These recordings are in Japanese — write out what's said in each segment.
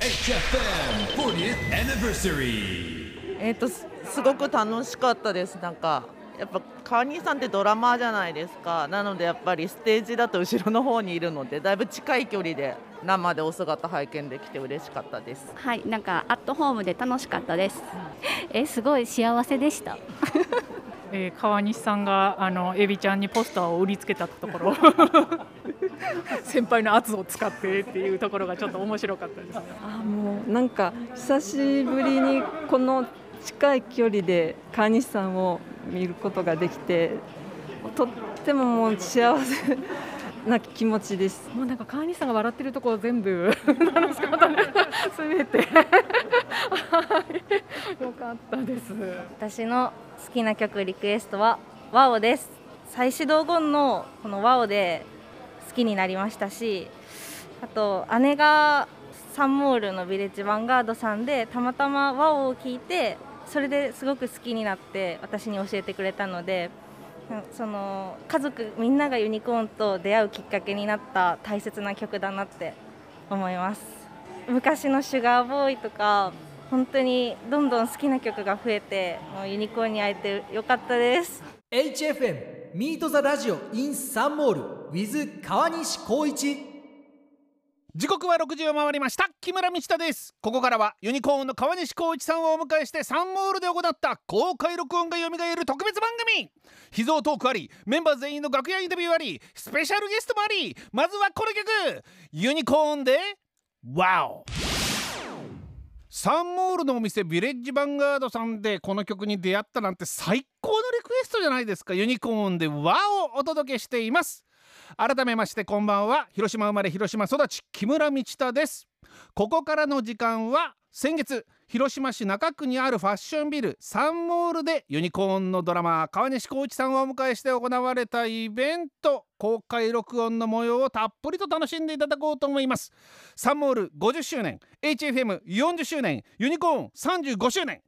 HFM 40th anniversary. えっ、とすすごく楽しかったですなんかやっぱ川西さんってドラマーじゃないですかなのでやっぱりステージだと後ろの方にいるのでだいぶ近い距離で生でお姿拝見できて嬉しかったですはい、なんかアットホームで楽しかったです。え、すごい幸せでした。えー川西さんがあのエビちゃんにポスターを売りつけたところ 先輩の圧を使ってっていうところがちょっと面白かったですね。あもうなんか久しぶりにこの近い距離で川西さんを見ることができてとってももう幸せな気持ちです。もうなんか川西さんが笑ってるところ全部楽しかったね。すべてはいよかったです。私の好きな曲リクエストは「ワオです再始動後のこの「ワオで好きになりましたしあと姉がサンモールのビレッジヴァンガードさんでたまたま「ワオを聞いてそれですごく好きになって私に教えてくれたのでその家族みんながユニコーンと出会うきっかけになった大切な曲だなって思います。昔の「シュガーボーイ」とか本当にどんどん好きな曲が増えてもうユニコーンに会えてよかったです。HFM ミートザラジオ in サンモール with 川西光一。時刻は6時を回りました。木村道人です。ここからはユニコーンの川西光一さんをお迎えしてサンモールで行った公開録音が蘇る特別番組。秘蔵トークありメンバー全員の楽屋インタビューありスペシャルゲストもあり。まずはこの曲。ユニコーンで「ワオ!」サンモールのお店ビレッジヴァンガードさんでこの曲に出会ったなんて最高のリクエストじゃないですか。ユニコーンで「和!」をお届けしています。改めましてこんばんは。広島生まれ広島育ち木村道太です。ここからの時間は先月広島市中区にあるファッションビルサンモールでユニコーンのドラマ川西浩一さんをお迎えして行われたイベント。公開録音の模様をたっぷりと楽しんでいただこうと思います。サンモール50周年 HFM40 周年ユニコーン35周年。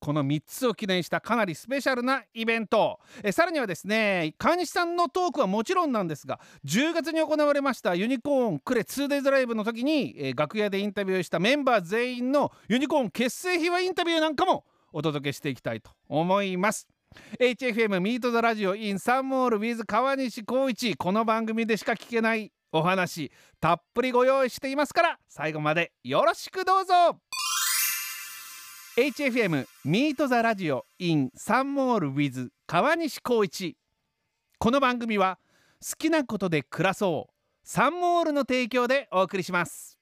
この3つを記念したかなりスペシャルなイベント。えさらにはですね川西さんのトークはもちろんなんですが10月に行われましたユニコーンクレ 2days ライブの時に、えー楽屋でインタビューしたメンバー全員のユニコーン結成秘話インタビューなんかもお届けしていきたいと思います。HFM ミートザラジオ in サンモール with 川西光一この番組でしか聞けないお話たっぷりご用意していますから最後までよろしくどうぞ。HFM ミートザラジオ in サンモール with 川西光一。この番組は好きなことで暮らそうサンモールの提供でお送りします。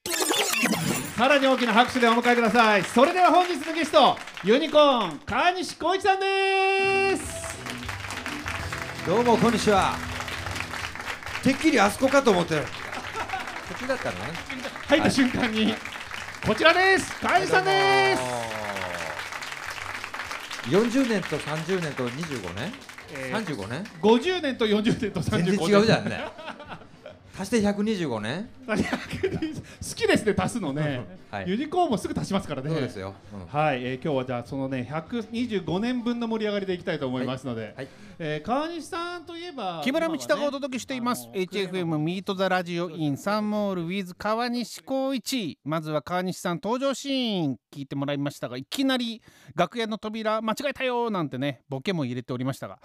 さらに大きな拍手でお迎えください。それでは本日のゲストユニコーン川西光一さんです。どうもこんにちは。てっきりあそこかと思って。るこっちだったのね入った瞬間に、こちらです。川西さんです40年と30年と25年、えー35年50年と40年と35年全然違うじゃんね足して125年 好きですね足すのね、はい。ユニコーンもすぐ足しますからね。そうですよ。うん。はい、えー今日はじゃあそのね125年分の盛り上がりでいきたいと思いますので、えー川西さんといえば木村道太がお届けしています。HFM ミートザラジオインサンモール with 川西光一まずは川西さん登場シーン聞いてもらいましたがいきなり楽屋の扉間違えたよなんてねボケも入れておりましたが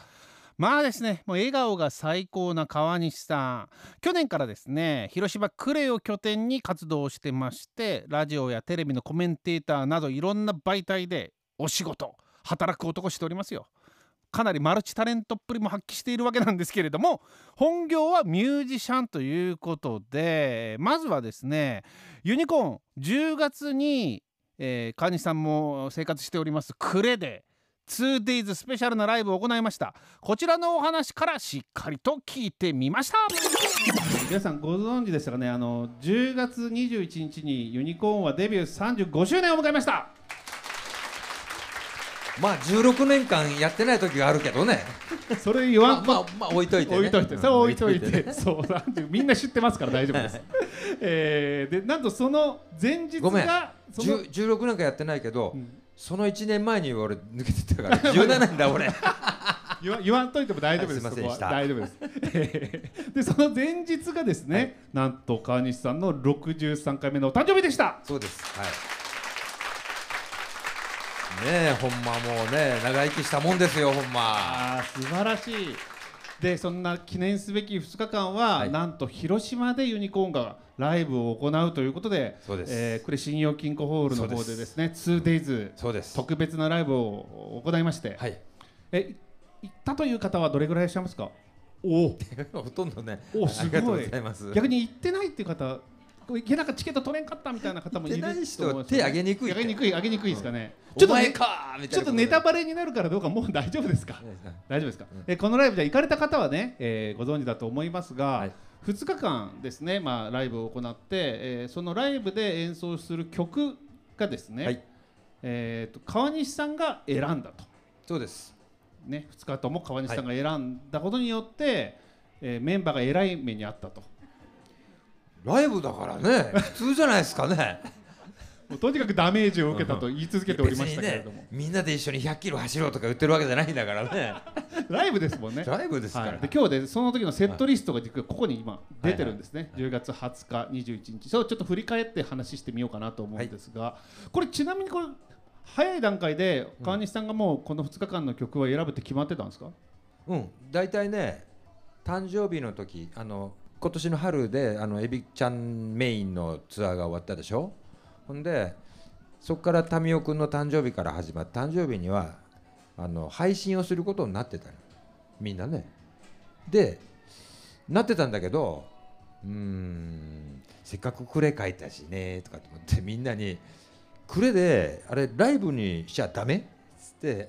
まあですねもう笑顔が最高な川西さん。去年からですね広島クレを拠点に活動してましてラジオやテレビのコメンテーターなどいろんな媒体でお仕事働く男しておりますよ。かなりマルチタレントっぷりも発揮しているわけなんですけれども本業はミュージシャンということでまずはですねユニコーン10月に、えー川西さんも生活しておりますクレで 2days スペシャルなライブを行いました。こちらのお話からしっかりと聞いてみました。皆さんご存知でしたかね？あの10月21日にユニコーンはデビュー35周年を迎えました。まあ16年間やってない時があるけどね。それ言わん。まあまあまあ置いといてね。置いといて。うん。それ置いといて。そうなんてみんな知ってますから大丈夫です。えーでなんとその前日ごめん。がその10 16年間やってないけど、その1年前に俺抜けてたから 17年だ俺 言わ言わんといても大丈夫です。はいすいませんで大丈夫です。え ーでその前日がですね、なんと川西さんの63回目のお誕生日でした。そうです。はい。ねえ、ほんまもうね、長生きしたもんですよ、ほんま。ああ素晴らしい。でそんな記念すべき2日間は、なんと広島でユニコーンがライブを行うということで、そうですえーこれ信用金庫ホールの方でですね、2days そうです特別なライブを行いまして、はい。え行ったという方はどれぐらいいらっしゃいますか？おお。ほとんどね。おすありがとうごいございます。逆に行ってないっていう方行けなかったチケット取れんかったみたいな方もいるない人手挙げにくいって。挙げにくい挙げにくいですかね、うん。ちょっとねお前かみたいなちょっとネタバレになるからどうかもう大丈夫ですか？大丈夫ですか、えこのライブじゃ行かれた方はね、えーご存知だと思いますが、2日間ですね、まあ、ライブを行って、えーそのライブで演奏する曲がですね、えーと川西さんが選んだと。そうです。ね、2日とも川西さんが選んだことによって、えーメンバーがえらい目にあったとライブだからね、普通じゃないですかね。もうとにかくダメージを受けたと言い続けておりましたけれども、ね、みんなで一緒に100キロ走ろうとか言ってるわけじゃないんだからね。ライブですもんね。ライブですからはいで今日でその時のセットリストが実はここに今出てるんですね。10月20日、21日。そうちょっと振り返って話してみようかなと思うんですが、これちなみにこれ早い段階で川西さんがもうこの2日間の曲は選ぶって決まってたんですか？うん、大体ね、誕生日の時、あの今年の春であのエビちゃんメインのツアーが終わったでしょ？ほんで、そこから民生君の誕生日から始まって誕生日にはあの配信をすることになってたの。みんなね。で、なってたんだけど、うん、せっかくクレ書いたしねとかと思ってみんなにクレであれライブにしちゃダメ？っつって。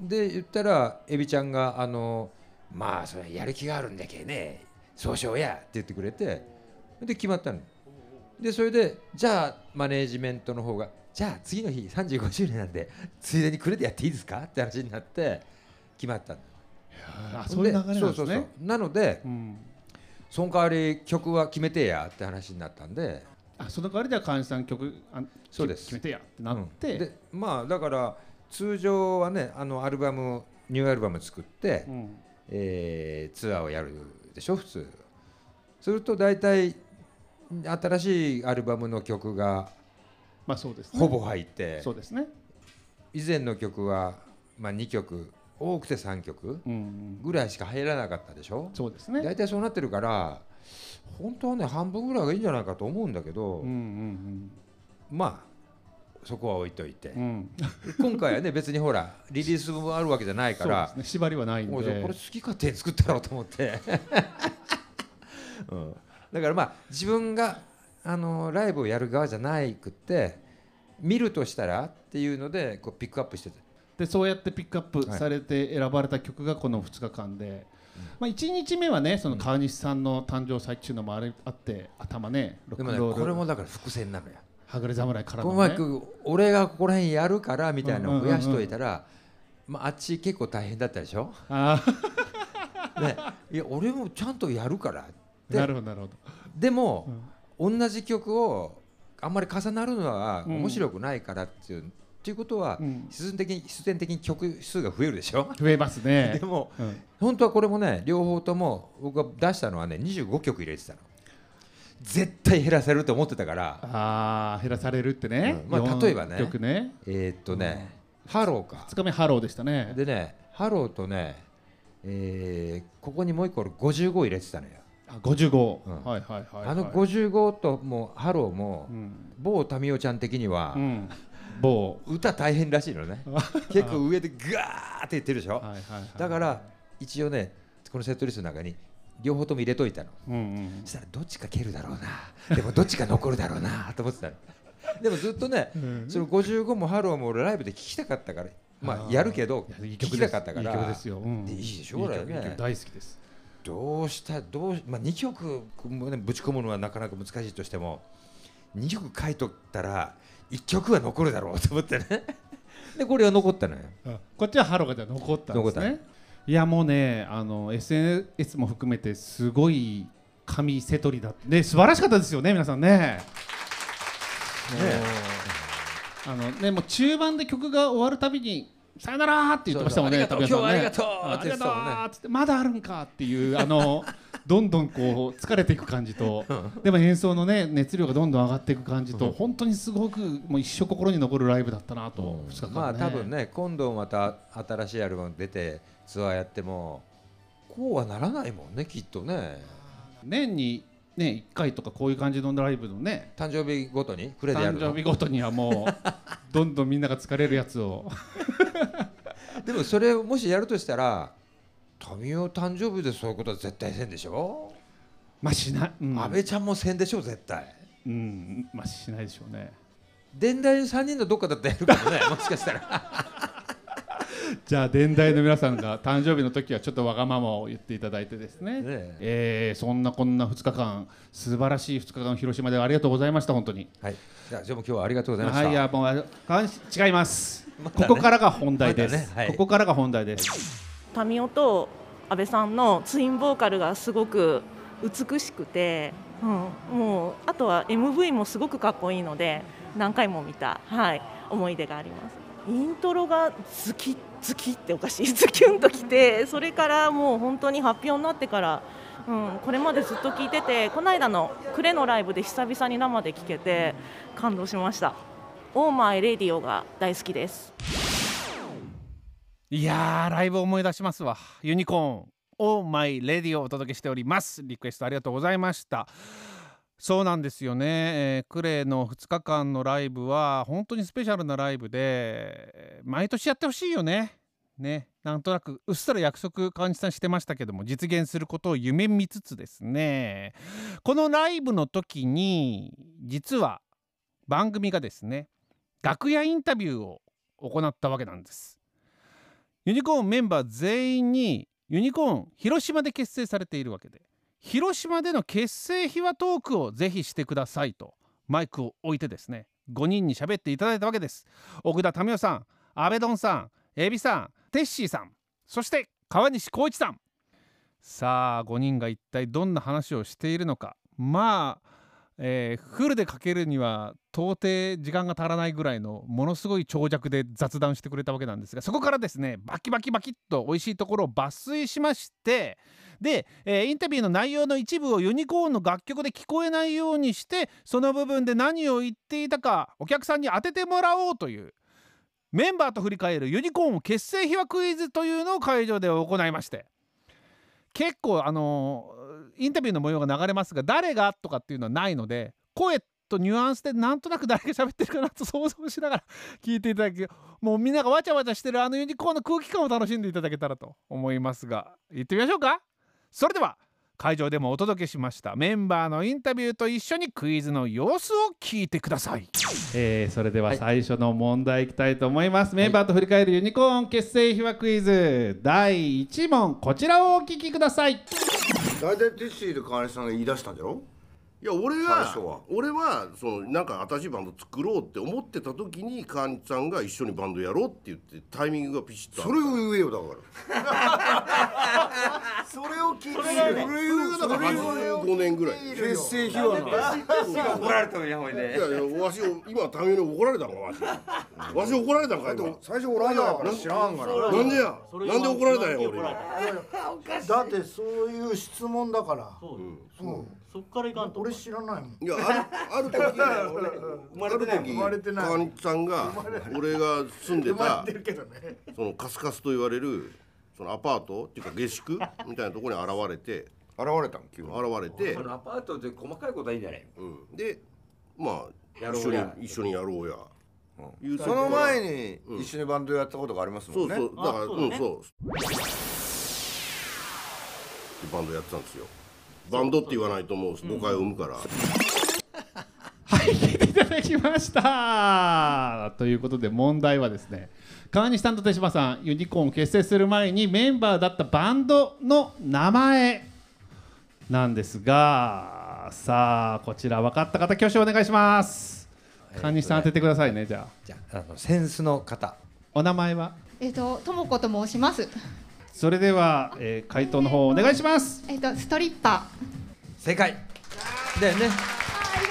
で言ったらエビちゃんがあのまあそれやる気があるんだけねそうしようやって言ってくれてで決まったの。でそれでじゃあマネージメントの方がじゃあ次の日35周年なんでついでにくれてやっていいですか？って話になって決まったの。あそういう流れなんですね。そうそうそう。なので、うん。その代わり曲は決めてやって話になったんで。あその代わりでは川西さん曲あそうです。決めてやってなって、うん。でまあだから通常はねあのアルバムニューアルバム作って、うん。えーツアーをやるでしょ普通。すると大体新しいアルバムの曲がまあそうですね。ほぼ入ってそうですね。以前の曲は、まあ、2曲多くて3曲うんぐらいしか入らなかったでしょ。そうですね。大体そうなってるから本当はね半分ぐらいがいいんじゃないかと思うんだけど、うんうん。まあそこは置いといて、うん。今回はね別にほらリリースもあるわけじゃないから。ね。縛りはないんで。これ好き勝手に作ったろうと思って、うん、だからまあ自分があのライブをやる側じゃないくって見るとしたらっていうのでこうピックアップしてて。でそうやってピックアップされて選ばれた曲がこの2日間で、まあ、1日目はねその川西さんの誕生祭っていうのもあれあって頭ねロッでもねクンロール。これもだから伏線なのよはぐれ侍からのね。うまく俺がここら辺やるからみたいなのを増やしといたら、まあ、あっち結構大変だったでしょ？あね、いや俺もちゃんとやるからって。なるほどなるほど。でも、同じ曲をあんまり重なるのは面白くないからっていう、っていうことは、うん。必然的に必然的に曲数が増えるでしょ？増えますね。でも、うん。本当はこれもね両方とも僕が出したのはね25曲入れてたの絶対減らせると思ってたから。ああ減らされるってね、うん。まあ、四例えばね。曲ね。えーっとね、ハローか。2日目ハローでしたね。でねハローとね、えーここにもう一個俺55入れてたのよ。あ55、うん。はいはいはい、はい、あの55ともうハローも、うん。某民生ちゃん的には、うん。某。歌大変らしいのね。結構上でガーって言ってるでしょ、はいはいはい。だから一応ねこのセットリストの中に両方とも入れといたの、うんうんそしたらどっちか蹴るだろうな。でもどっちか残るだろうな。と思ってたの。でもずっとね、うん。その55もハローも俺ライブで聴きたかったから。まあやるけど聴きたかったから。いい曲ですよ。うん。でいいでしょいいこれね。大好きです。どうしたどうまあ2曲もねぶち込むのはなかなか難しいとしても2曲書いとったら1曲は残るだろうと思ってね。でこれは残ったのよ。あこっちはハローがじゃあ残ったんです残っねいやもうねあの SNS も含めてすごい神セトリだ。で素晴らしかったですよね皆さんね。もうあのねもう中盤で曲が終わるたびにさよならって言ってましたもんねそうそうタミヤさんねありがとう今日はありがとうって言ってたもんね。ありがとうってまだあるんかっていうあの どんどんこう疲れていく感じと。でも演奏のね熱量がどんどん上がっていく感じと本当にすごくもう一生心に残るライブだったなと2日間ね。まあ多分ね今度また新しいアルバム出てツアーやってもこうはならないもんねきっとね。年にね1回とかこういう感じのライブのね誕生日ごとにフレでやるの？誕生日ごとにはもうどんどんみんなが疲れるやつを。でもそれをもしやるとしたら民生誕生日でそういうことは絶対せんでしょ？まあしない、うん。安倍ちゃんもせんでしょ絶対。うん。まあしないでしょうね。伝来3人のどっかだったらやるかもねもしかしたら じゃあ伝来の皆さんが誕生日の時はちょっとわがままを言っていただいてですね。え。ーそんなこんな2日間素晴らしい2日間広島でありがとうございました本当に。はい。じゃあじゃあもう今日はありがとうございました。はいいやもうかん違います、またねここからが本題です、またねはい。ここからが本題です。タミオと安倍さんのツインボーカルがすごく美しくて、うん、もうあとは MV もすごくかっこいいので何回も見た、はい、思い出がありますイントロがズキズキっておかしい。ズキュンときてそれからもう本当に発表になってから、うん、これまでずっと聞いててこの間のクレのライブで久々に生で聴けて感動しました「オーマイ・レディオ」が大好きです。いやーライブ思い出しますわ。ユニコーンをマイレディをお届けしております。リクエストありがとうございました。そうなんですよね、えークレイの2日間のライブは本当にスペシャルなライブで毎年やってほしいよね。ね。なんとなくうっすら約束川西さんしてましたけども実現することを夢見つつですね。このライブの時に実は番組がですね楽屋インタビューを行ったわけなんです。ユニコーンメンバー全員にユニコーン広島で結成されているわけで。広島での結成秘話トークをぜひしてくださいとマイクを置いてですね5人に喋っていただいたわけです。奥田民生さん阿部ドンさんエビさんテッシーさんそして川西光一さん。さあ5人が一体どんな話をしているのか。まあえーフルでかけるには到底時間が足らないぐらいのものすごい長尺で雑談してくれたわけなんですがそこからですねバキバキバキっと美味しいところを抜粋しましてで、えーインタビューの内容の一部をユニコーンの楽曲で聞こえないようにしてその部分で何を言っていたかお客さんに当ててもらおうというメンバーと振り返るユニコーン結成秘話クイズというのを会場で行いまして結構あのーインタビューの模様が流れますが誰が？とかっていうのはないので声とニュアンスでなんとなく誰が喋ってるかなと想像しながら聞いていただけもうみんながわちゃわちゃしてるあのユニコーンの空気感を楽しんでいただけたらと思いますが行ってみましょうか。それでは会場でもお届けしました。メンバーのインタビューと一緒にクイズの様子を聞いてください。えーそれでは最初の問題いきたいと思います、メンバーと振り返るユニコーン結成秘話クイズ。第1問こちらをお聞きください大体ティッシーと川西さんが言い出したんじゃろ？いや俺は俺はそのなんか新しいバンド作ろうって思ってた時に川西さんが一緒にバンドやろうって言ってタイミングがピシッと それを言えよだから。それを聞いてそれがねそれがだから85年ぐらい。結成秘話の怒られたのやほいでいやいやわしを今タイミングで怒られたのかわし。わし怒られたんか今最初おらんや？から知らんから。なんでや？なんで怒られたんや俺だってそういう質問だから。そうそっからいかんと。俺知らないもん。いやある ある時俺ある時生まれてない川西さんが俺が住んでた生まれてるけどね。そのカスカスと言われるそのアパートっていうか下宿みたいなところに現れて現れたん急に。現れて。そのアパートで細かいことはいいんじゃないうん、でまあ一緒にやろうや。一緒にやろうや、その前に一緒にバンドやったことがありますもんね。そうそう。だからうんそう。バンドやってたんですよバンドって言わないともう誤解を生むから、いただきました。ということで問題はですね川西さんと手島さんユニコーンを結成する前にメンバーだったバンドの名前なんですがさあこちら分かった方挙手お願いします。川西さん当ててくださいねじゃあ。じゃああのセンスの方。お名前は？えっ、と、ともこと申します。それでは、えー回答の方お願いします。えっ、と、ストリッパ正解。だよね。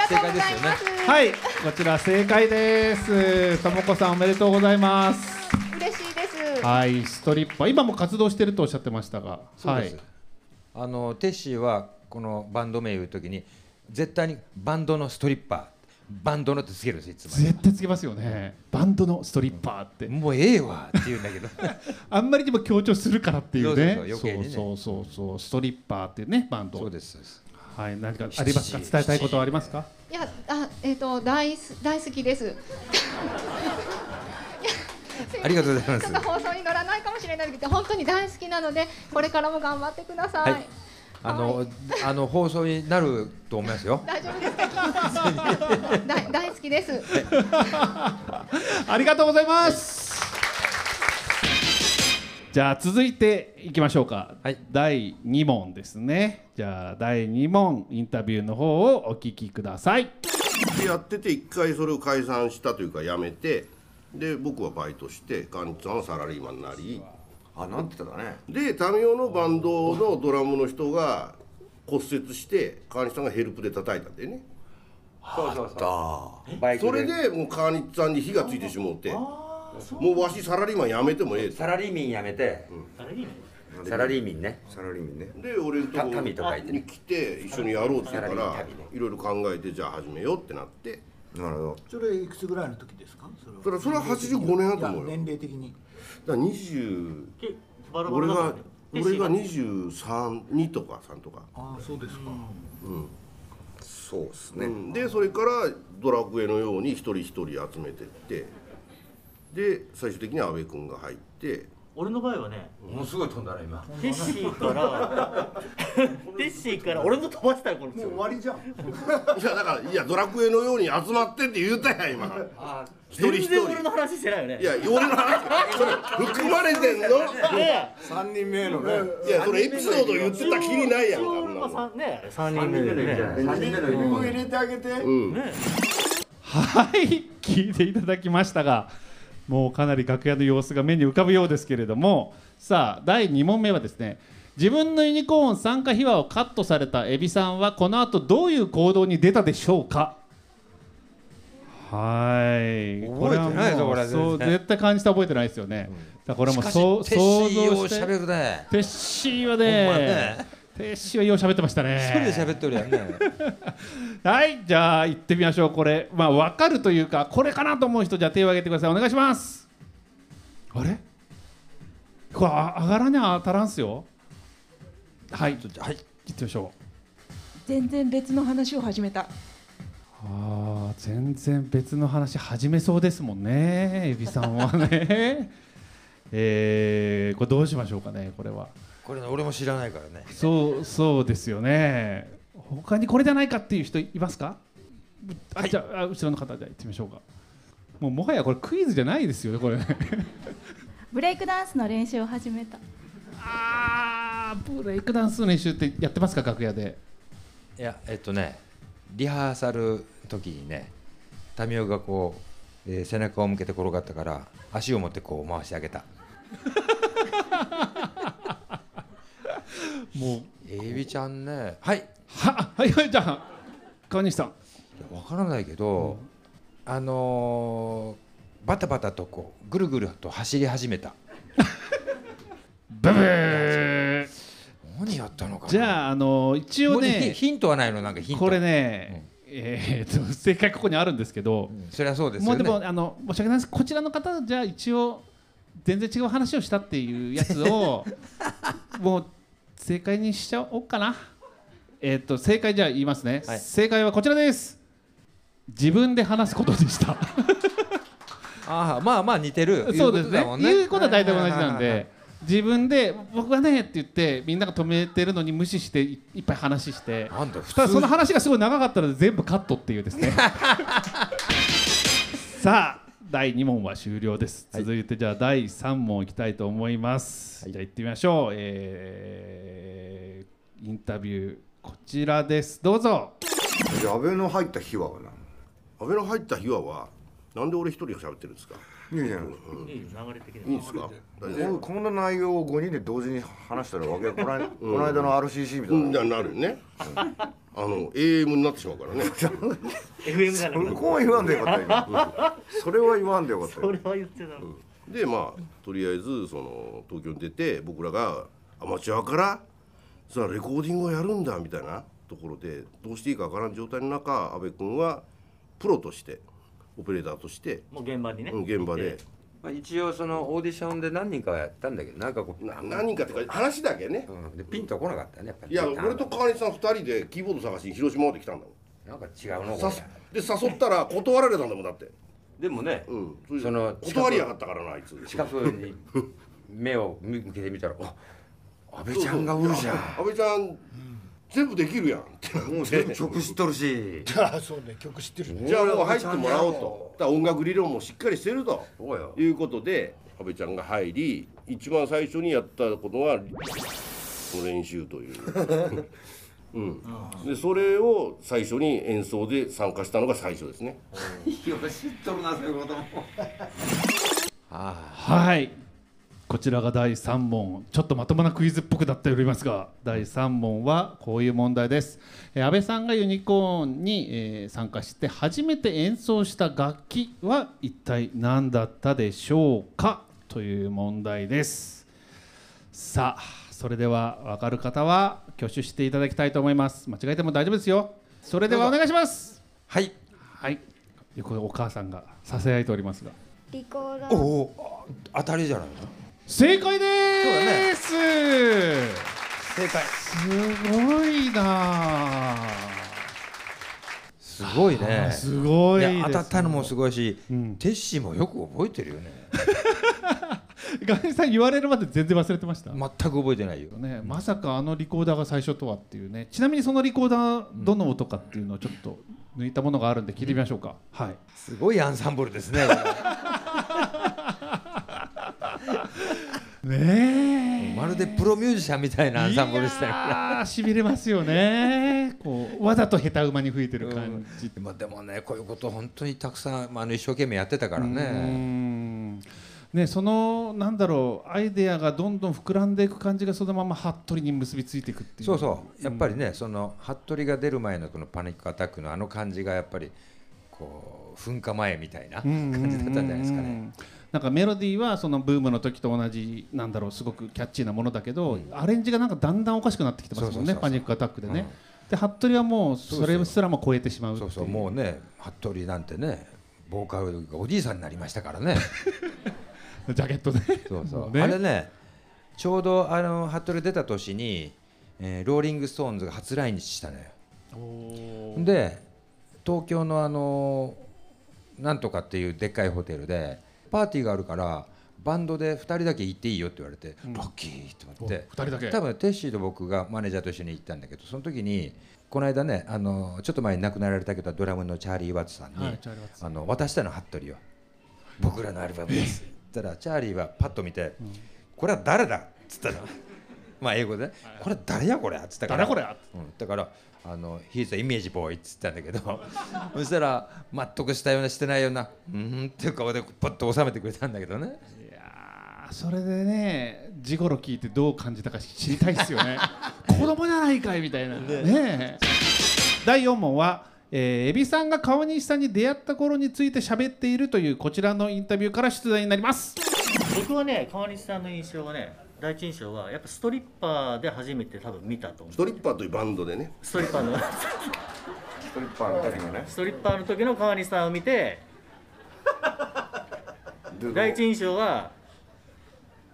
正解ですよね。はい。こちら正解です。ともこさんおめでとうございます。ー。嬉しいです。はい。ストリッパー。今も活動してるとおっしゃってましたが。そうです、はい。あのテッシーはこのバンド名言う時に絶対にバンドのストリッパーバンドのってつけるんですいつも。絶対つけますよね。バンドのストリッパーって。もうええわって言うんだけど。あんまりでも強調するからっていうね。そうそうそうそうそうそうそう。ストリッパーっていうねバンド。そうですそうです。はい何かありますか？伝えたいことはありますか？いやあえっ、と大す大好きです。ありがとうございます。ちょっと放送に乗らないかもしれないけど本当に大好きなのでこれからも頑張ってください、はいあの、あの放送になると思いますよ大丈夫ですか？大 大好きですありがとうございます。じゃあ続いていきましょうか。第2問ですね。じゃあ第2問インタビューの方をお聞きください。でやってて一回それを解散したというかやめてで僕はバイトしてカンチさんはサラリーマンになりあなんて言ったかね。でタミオのバンドのドラムの人が骨折して川西さんがヘルプで叩いたんだよね。そうそうそう。それでもう川西さんに火がついてしもうて。もうわしサラリーマンやめてもええサラリーミンやめて、サラリーミン。ね。サラリーミンね。で俺のとこた民と書いてね。に来て一緒にやろうって言うかサラリーらいろいろ考えてじゃあ始めようってなってなるほど。それいくつぐらいの時ですか？それそれは85年だと思うよ。いや年齢的に。だから20バラバ俺がラだったね俺が232とか3とか。ああそうですか、うん。そうですね、うん。でそれからドラクエのように一人一人集めてって。で最終的に阿部君が入って俺の場合はねもうすごい飛んだな今。テッシーから テッシーから俺の飛ばしたらこれもう終わりじゃん。いやだからいやドラクエのように集まってって言うたやん今。一人一全然人俺の話してないよね。いや俺の話それ含まれてんの？ね三人目のね。いやそれエピソード言ってたきりないやんか一応まあ三ね三人目でね三人目のもう入れてあげて、うんはい。聞いていただきましたがもうかなり楽屋の様子が目に浮かぶようですけれどもさあ第2問目はですね自分のユニコーン参加秘話をカットされたエビさんはこの後どういう行動に出たでしょうか？はい。覚えてないぞこれそう絶対感じて覚えてないですよね、だからこれはもうしかしそうテッシー想像してテッシーはねねテッシーはよう喋ってましたね。一人で喋っとるやんね。はいじゃあ行ってみましょうこれ。まあ分かるというかこれかなと思う人じゃあ手を挙げてください。お願いします。あれ？これあ上がらにゃ当たらんすよ。はい。はい。行ってみましょう。全然別の話を始めた。あー全然別の話始めそうですもんねエビさんはね。えー、これどうしましょうかねこれはこれね俺も知らないからね。そうそうですよね。他にこれじゃないかっていう人いますか？あ、じゃああ後ろの方じゃあ行ってみましょうか。もうもはやこれクイズじゃないですよねこれ。ブレイクダンスの練習を始めた。あブレイクダンスの練習ってやってますか楽屋で？いやえっとねリハーサル時にね民生がこう、えー背中を向けて転がったから足を持ってこう回してあげた もう。エビちゃんね。はい。ははいはいじゃあ川西さん。わからないけど、あのーバタバタとこうぐるぐると走り始めた。ブブー。何やったのかな。じゃああの一応ね。ヒントはないのなんかヒント。これね、えー、と正解ここにあるんですけど、そりゃそうですよね。もうでもあの申し訳ないです。こちらの方じゃあ一応全然違う話をしたっていうやつを もう正解にしちゃおうかな。えっ、と正解じゃあ言いますね、正解はこちらです。自分で話すことでした。ああまあまあ似てる。そうですね。言うことは大体同じなんはいはいはいはいで自分で僕はねって言ってみんなが止めてるのに無視していいっぱい話して。なんだ普通。ただその話がすごい長かったので全部カットっていうですね。さあ第2問は終了です、続いてじゃあ第3問いきたいと思います、じゃあ行ってみましょう、えーインタビューこちらです。どうぞ。安倍の入った秘話は何？安倍の入った秘話はなんで俺一人が喋ってるんですか？いいじゃないうんいい流れ的いいんですか？ここんな内容を5人で同時に話したらわけこの間この間の RCC みたいな、うん。ななるよねあの AM になってしまうからね。FM じゃないそこは言わんでよかった今。それは言わんでよかったよ。それは言ってたの。でまあとりあえずその東京に出て僕らがアマチュアからさあレコーディングをやるんだみたいなところでどうしていいかわからん状態の中阿部君はプロとしてオペレーターとしてもう現場にね。うん現場でまあ、一応そのオーディションで何人かはやったんだけどなんかこう何人かっていうか話だけね、うん、でピンとこなかったねやっぱりいや俺と川西さん2人でキーボード探しに広島まで来たんだもん。なんか違うのさで誘ったら断られたんだもんだって。でもね、うん。その断りやがったからなあいつ。近くに目を向けてみたらあ安倍ちゃんがおるじゃん。安倍ちゃん全部できるやんってなって。もう全部曲知っとるし。ああそうね。曲知ってるじゃあもう入ってもらおうと。だ音楽理論もしっかりしてると。そうよ。いうことで安倍ちゃんが入り一番最初にやったことがこの練習という、うん、でそれを最初に演奏で参加したのが最初ですね。知っとるなそういうことも。はいこちらが第3問ちょっとまともなクイズっぽくなっておりますが第3問はこういう問題です。えー安倍さんがユニコーンに、えー参加して初めて演奏した楽器は一体何だったでしょうかという問題です。さあそれでは分かる方は挙手していただきたいと思います。間違えても大丈夫ですよ。それではお願いします。はい。はい。横でお母さんがささやいておりますが。リコーダー。おお当たりじゃないの？正解です。正解。すごいな。あすごいあねーすごい当たったのもすごいし、テッシーもよく覚えてるよね。ガネさん言われるまで全然忘れてました。全く覚えてないよ。ね、まさかあのリコーダーが最初とはっていうね。ちなみにそのリコーダーどの音かっていうのをちょっと抜いたものがあるんで聞いてみましょうか、はい。すごいアンサンブルですねねまるでプロミュージシャンみたいなアンサンブルでしたよあーしびれますよね。こうわざと下手馬に吹いてる感じ、まあでもねこういうこと本当にたくさん、まあ、あの一生懸命やってたからね。ん。ねそのなんだろうアイデアがどんどん膨らんでいく感じがそのまま服部に結びついていくっていう。そうそう。やっぱりね、その服部が出る前のこのパニックアタックのあの感じがやっぱりこう噴火前みたいな感じだったんじゃないですかね。なんかメロディーはそのブームの時と同じなんだろうすごくキャッチーなものだけど、アレンジがなんかだんだんおかしくなってきてますもんねパニックアタックでね、で服部はもうそれすらも超えてしまうそうそうもうね服部なんてねボーカルがおじいさんになりましたからね。ジャケットでそうそう、ね。あれねちょうどあの服部出た年に、えーローリング・ストーンズが初来日したのよ。で東京のあのなんとかっていうでっかいホテルでパーティーがあるからバンドで2人だけ行っていいよって言われて、ラッキーと思って。お二人だけ。多分テッシーと僕がマネージャーと一緒に行ったんだけどその時にこの間ねあのちょっと前に亡くなられたけどドラムのチャーリー・ワッツさんに、あの渡したの服部を。僕らのアルバムです。ったらチャーリーはパッと見て、これは誰だ？っつったの。まあ英語で、これ誰やこれ？っつったから。誰これ？うん、だからあの「He's a image boy」っつったんだけど そしたら全くしたようなしてないような「うん」っていう顔でパッと収めてくれたんだけどね。あそれでねジゴロ聞いてどう感じたか知りたいですよね。子供じゃないかいみたいな。ね。え。第4問は、えー、エビさんが川西さんに出会った頃について喋っているというこちらのインタビューから出題になります。僕はね川西さんの印象がね第一印象はやっぱストリッパーで初めて多分見たと思う。ストリッパーというバンドでね。ストリッパーのストリッパーの時のね。ストリッパーの時の川西さんを見て第一印象は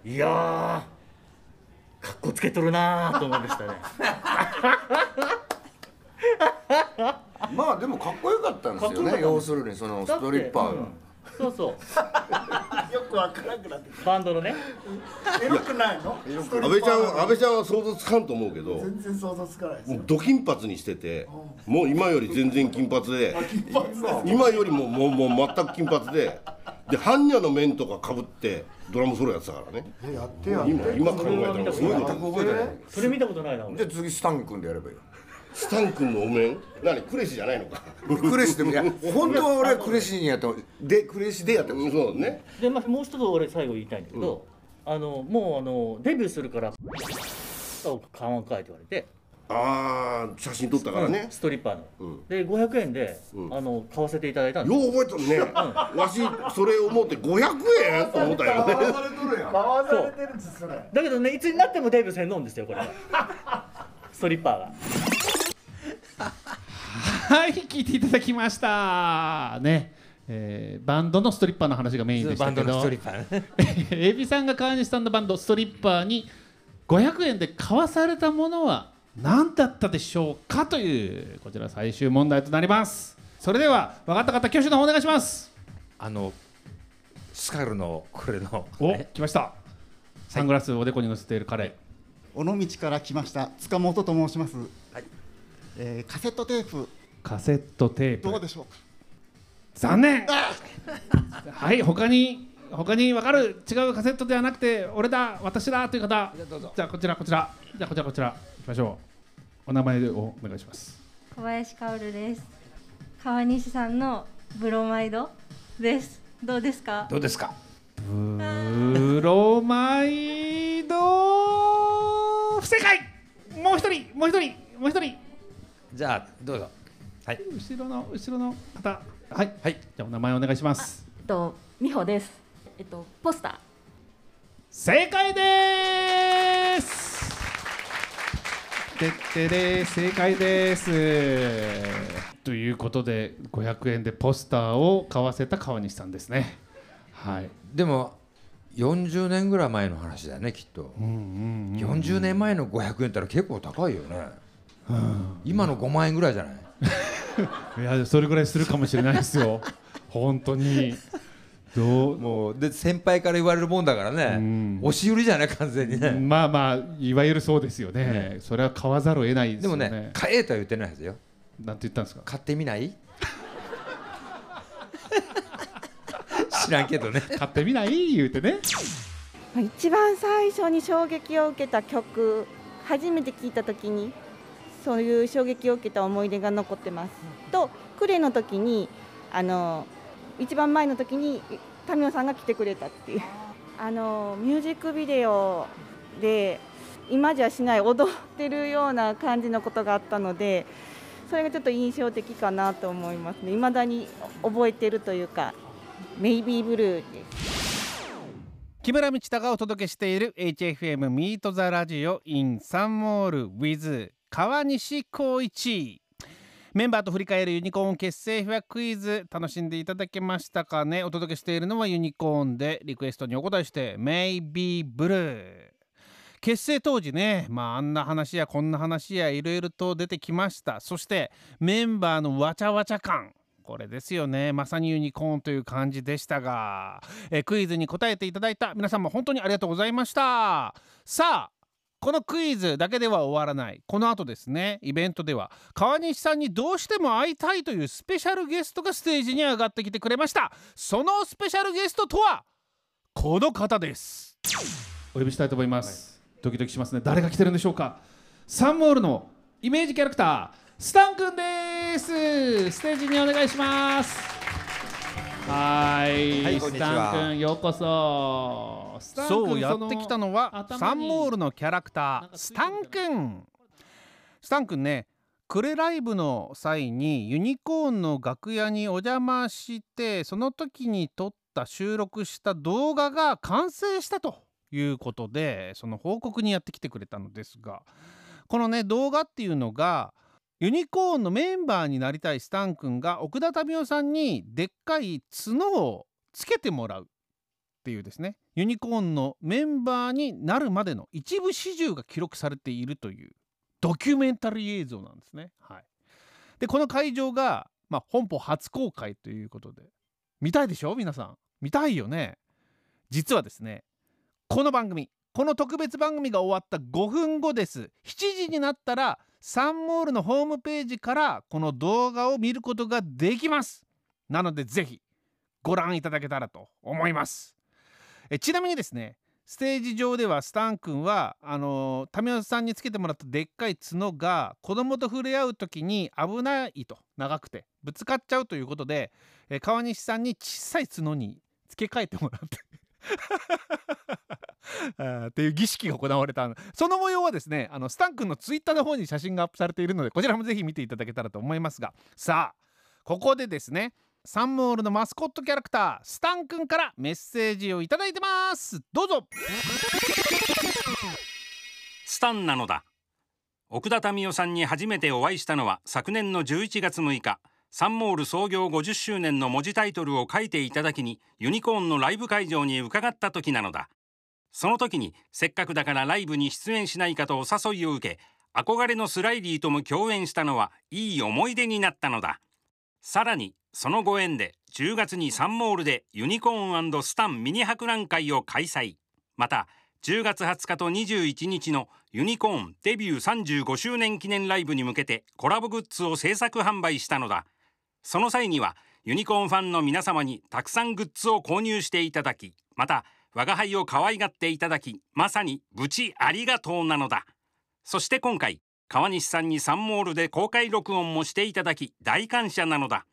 いやーかっこつけとるなーと思いましたね。まあでもかっこよかったんですよね。要するにそのストリッパーが、そうそう。よくわからなくなってきバンドのね。たエロくないの？ストリ安倍ちゃん安倍ちゃんは想像つかんと思うけど。全然想像つかないですよ。もうド金髪にしててもう今より全然金髪で。金髪だ今よりももうもう全く金髪で。で般若の面とかかぶってドラムソロやってたからね。やってや今今考えたら。すごい。全なく覚えてない。それ見たことないな俺。じゃあ次スタン君でやればいいよスタン君のお面何？クレシじゃないのか。クレシでもいや 本当は俺はクレシにやったでクレシでやってうんそうだね。で、まあ、もう一つ俺最後言いたいんだけど、あのもうあのデビューするからを買わんかいって言われて。ああ写真撮ったからね、うんストリッパーの、で500円で、あの買わせていただいたんです。よう覚えとるね、わしそれを思って500円？と思ったよ。ね買わされてるんですそれ。だけどねいつになってもデビューせんのんですよこれ ストリッパーがはい聞いていただきました。ね。えーバンドのストリッパーの話がメインでしたけど。バンドのストリッパーね。エビさんが川西さんのバンドストリッパーに500円で買わされたものは何だったでしょうかというこちら最終問題となります。それでは分かった方挙手の方お願いします。あのスカルのこれのお来ました。サングラスをおでこに乗せている彼。尾道から来ました塚本と申します、えーカセットテープ。カセットテープ。どうでしょうか？残念！はい他に他に分かる？違うカセットではなくて俺だ私だという方。じゃあこちらこちら。じゃあこちらこちら。行きましょう。お名前をお願いします。小林薫です。川西さんのブロマイドです。どうですか？どうですか？ブロマイド不正解！もう一人もう一人もう一人じゃあどうぞ。はい。後ろの後ろの方。はい。はい。じゃあお名前お願いします。えっと美穂です。えっとポスター。正解です。てってれ正解です。ということで500円でポスターを買わせた川西さんですね。はい。でも40年ぐらい前の話だよねきっと、40年前の500円ったら結構高いよね、今の5万円ぐらいじゃない？いやそれぐらいするかもしれないですよ。本当に。どう？もうで先輩から言われるもんだからね、押し売りじゃない完全にね、まあまあいわゆるそうですよね。ね。それは買わざるを得ないですでもよねね買えとは言ってないですよ。なんて言ったんですか？買ってみない？知らんけどね。買ってみない？言うてね。一番最初に衝撃を受けた曲初めて聴いた時にそういう衝撃を受けた思い出が残ってます。とクレの時にあの一番前の時にタミオさんが来てくれたっていう。あのミュージックビデオで今じゃしない踊ってるような感じのことがあったのでそれがちょっと印象的かなと思いますね。未だに覚えてるというかメイビーブルーです木村道太がお届けしている HFM ミートザラジオ in サンモール with 川西光一。メンバーと振り返るユニコーン結成秘話クイズ楽しんでいただけましたかね？お届けしているのはユニコーンでリクエストにお答えして「Maybe Blue」結成当時ねまああんな話やこんな話やいろいろと出てきました。そしてメンバーのわちゃわちゃ感。これですよね。まさにユニコーンという感じでしたが。えクイズに答えていただいた皆さんも本当にありがとうございました。さあこのクイズだけでは終わらない。この後ですねイベントでは川西さんにどうしても会いたいというスペシャルゲストがステージに上がってきてくれました。そのスペシャルゲストとはこの方です。お呼びしたいと思います、ドキドキしますね。誰が来てるんでしょうか。サンモールのイメージキャラクタースタンくんです。ステージにお願いします。はいスはいこんにちは。タンくんようこそ。スタンくんそうやってきたのはサンモールのキャラクタースタンくんスタンくんねクレライブの際にユニコーンの楽屋にお邪魔してその時に撮った収録した動画が完成したということでその報告にやってきてくれたのですがこのね動画っていうのがユニコーンのメンバーになりたいスタンくんが奥田民生さんにでっかい角をつけてもらうっていうですね。ユニコーンのメンバーになるまでの一部始終が記録されているというドキュメンタリー映像なんですね。はい、でこの会場が、まあ、本邦初公開ということで。見たいでしょ？皆さん。見たいよね？実はですねこの番組この特別番組が終わった5分後です。7時になったらサンモールのホームページからこの動画を見ることができます。なのでぜひご覧いただけたらと思います。えちなみにですねステージ上ではスタン君はあの民生さんにつけてもらったでっかい角が子供と触れ合う時に危ないと長くてぶつかっちゃうということでえ川西さんに小さい角に付け替えてもらって。っていう儀式が行われたその模様はですねあのスタン君のツイッターの方に写真がアップされているのでこちらもぜひ見ていただけたらと思いますが。さあここでですねサンモールのマスコットキャラクタースタン君からメッセージをいただいてます。どうぞ。スタンなのだ。奥田民生さんに初めてお会いしたのは昨年の11月6日。サンモール創業50周年の文字タイトルを書いていただきにユニコーンのライブ会場に伺った時なのだ。その時にせっかくだからライブに出演しないかとお誘いを受け憧れのスライリーとも共演したのはいい思い出になったのだ。さらにそのご縁で10月にサンモールでユニコーンスタンミニ博覧会を開催。また10月20日と21日のユニコーンデビュー35周年記念ライブに向けてコラボグッズを制作販売したのだ。その際にはユニコーンファンの皆様にたくさんグッズを購入していただきまた我が輩を可愛がっていただきまさに無事ありがとうなのだ。そして今回川西さんにサンモールで公開録音もしていただき大感謝なのだ。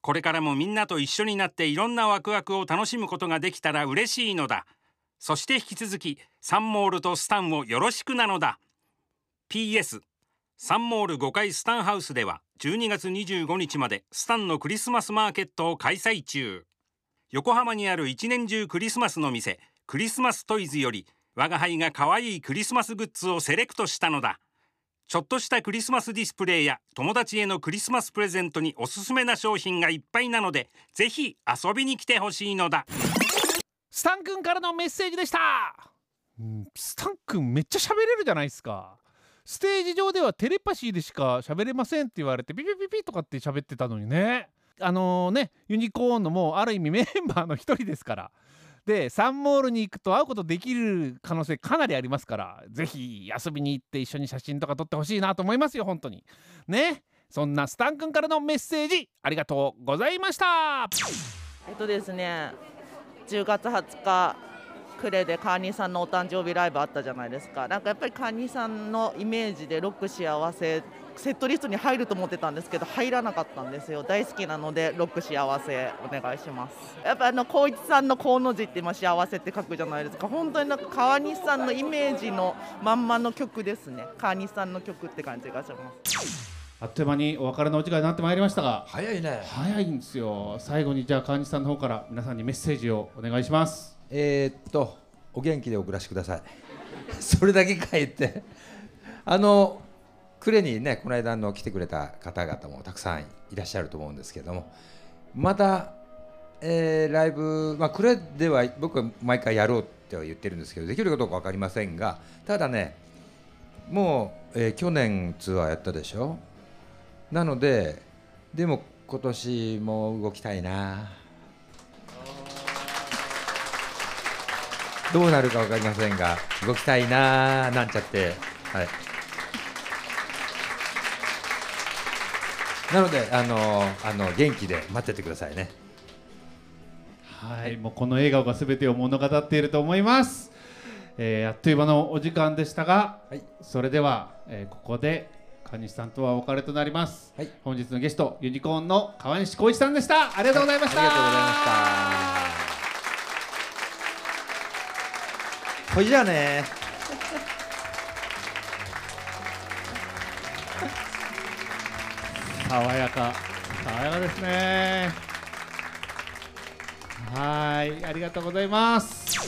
これからもみんなと一緒になっていろんなワクワクを楽しむことができたら嬉しいのだ。そして引き続きサンモールとスタンをよろしくなのだ。PS サンモール5階スタンハウスでは12月25日までスタンのクリスマスマーケットを開催中。横浜にある一年中クリスマスの店クリスマストイズより我が輩が可愛いクリスマスグッズをセレクトしたのだ。ちょっとしたクリスマスディスプレイや友達へのクリスマスプレゼントにおすすめな商品がいっぱいなのでぜひ遊びに来てほしいのだ。スタン君からのメッセージでした。うんスタン君めっちゃ喋れるじゃないですかステージ上ではテレパシーでしか喋れませんって言われてピピピピとかって喋ってたのにね。あのねユニコーンのもうある意味メンバーの一人ですから。でサンモールに行くと会うことできる可能性かなりありますから。ぜひ遊びに行って一緒に写真とか撮ってほしいなと思いますよ本当に。ね。そんなスタン君からのメッセージありがとうございました。えっとですね10月20日呉でカーニーさんのお誕生日ライブあったじゃないですか。なんかやっぱりカーニーさんのイメージでロック幸せセットリストに入ると思ってたんですけど入らなかったんですよ。大好きなのでロック幸せお願いします。やっぱあの光一さんの河の字って今幸せって書くじゃないですか。本当になんか川西さんのイメージのまんまの曲ですね。川西さんの曲って感じがします。あっという間にお別れのお時間になってまいりましたが。早いね。早いんですよ。最後にじゃあ川西さんの方から皆さんにメッセージをお願いしますえー、っとお元気でお暮らしください。それだけ書いて。あの呉にねこの間の来てくれた方々もたくさんいらっしゃると思うんですけどもまた、えー、ライブ、まあ、呉では僕は毎回やろうっては言ってるんですけどできるかどうか分かりませんがただねもう、えー、去年ツアーやったでしょ？なのででも今年も動きたいな。どうなるか分かりませんが動きたいななんちゃって。はい。なのであのあの元気で待っててくださいね。はい。もうこの笑顔が全てを物語っていると思います、えー、あっという間のお時間でしたが、それでは、えー、ここで川西さんとはお別れとなります、本日のゲストユニコーンの川西光一さんでした。ありがとうございました、ありがとうございましたほいじゃあね爽やか。爽やかですね。はい。ありがとうございます。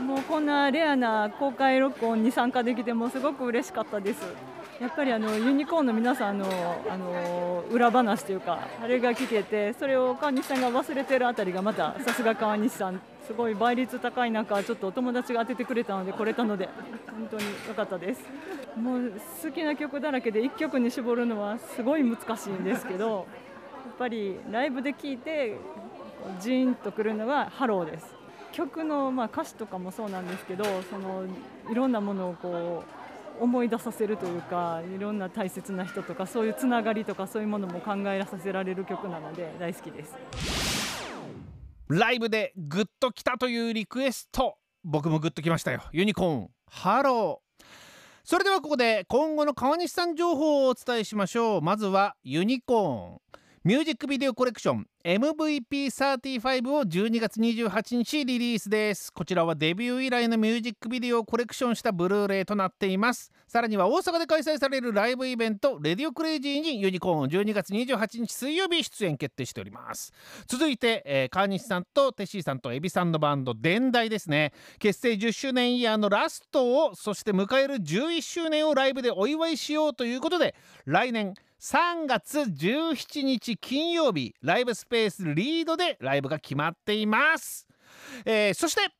もうこんなレアな公開録音に参加できてもすごく嬉しかったです。やっぱりあのユニコーンの皆さんのあの裏話というかあれが聞けてそれを川西さんが忘れてるあたりがまたさすが川西さんすごい倍率高い中ちょっとお友達が当ててくれたので来れたので本当に良かったです。もう好きな曲だらけで1曲に絞るのはすごい難しいんですけどやっぱりライブで聴いてジーンとくるのはハローです。曲のま歌詞とかもそうなんですけどそのいろんなものをこう思い出させるというかいろんな大切な人とかそういうつながりとかそういうものも考えさせられる曲なので大好きです。ライブでグッときたというリクエスト。僕もグッときましたよ。ユニコーン。ハロー。それではここで今後の川西さん情報をお伝えしましょう。まずはユニコーン。ミュージックビデオコレクション MVP35 を12月28日リリースです。こちらはデビュー以来のミュージックビデオをコレクションしたブルーレイとなっています。さらには大阪で開催されるライブイベント RADIO CRAZY にユニコーン12月28日水曜日出演決定しております。続いて、えー、川西さんとテッシーさんと EBI さんのバンド電大ですね。結成10周年イヤーのラストをそして迎える11周年をライブでお祝いしようということで来年3月17日金曜日ライブスペースリードでライブが決まっています、えー、そして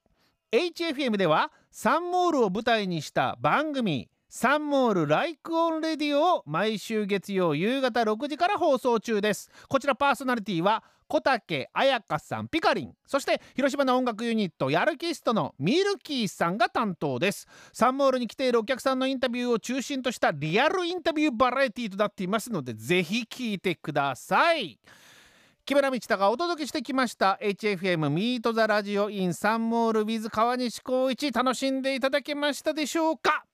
HFM ではサンモールを舞台にした番組サンモールライクオンレディオを毎週月曜夕方6時から放送中です。こちらパーソナリティは小竹彩香さんピカリン。そして広島の音楽ユニットヤルキストのミルキーさんが担当です。サンモールに来ているお客さんのインタビューを中心としたリアルインタビューバラエティーとなっていますのでぜひ聞いてください。木村道太がお届けしてきました HFM ミートザラジオインサンモール with 川西光一。楽しんでいただけましたでしょうか？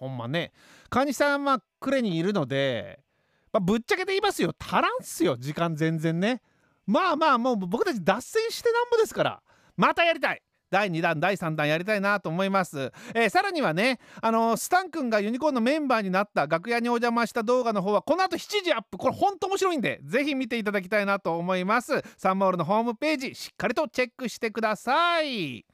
ほんまね。川西さんは呉にいるので、まあ、ぶっちゃけて言いますよ。足らんすよ。時間全然ね。まあまあもう僕たち脱線してなんぼですから。またやりたい。第2弾第3弾やりたいなと思います、えー、さらにはねあのー、スタン君がユニコーンのメンバーになった楽屋にお邪魔した動画の方はこの後7時アップ。これほんと面白いんでぜひ見ていただきたいなと思います。サンモールのホームページしっかりとチェックしてください。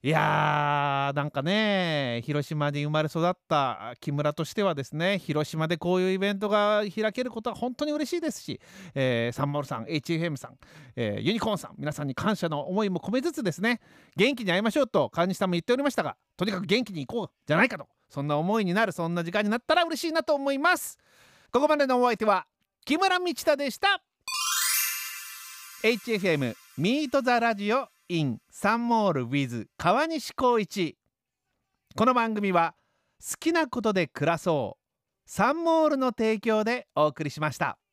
いやーなんかね広島に生まれ育った木村としてはですね広島でこういうイベントが開けることは本当に嬉しいですし、えー、サンモールさん HFM さん、えー、ユニコーンさん皆さんに感謝の思いも込めつつですね元気に会いましょうと川西さんも言っておりましたがとにかく元気に行こうじゃないかとそんな思いになるそんな時間になったら嬉しいなと思います。ここまでのお相手は木村道太でした。HFM ミートザラジオ。In サンモール with 川西光一。この番組は好きなことで暮らそうサンモールの提供でお送りしました。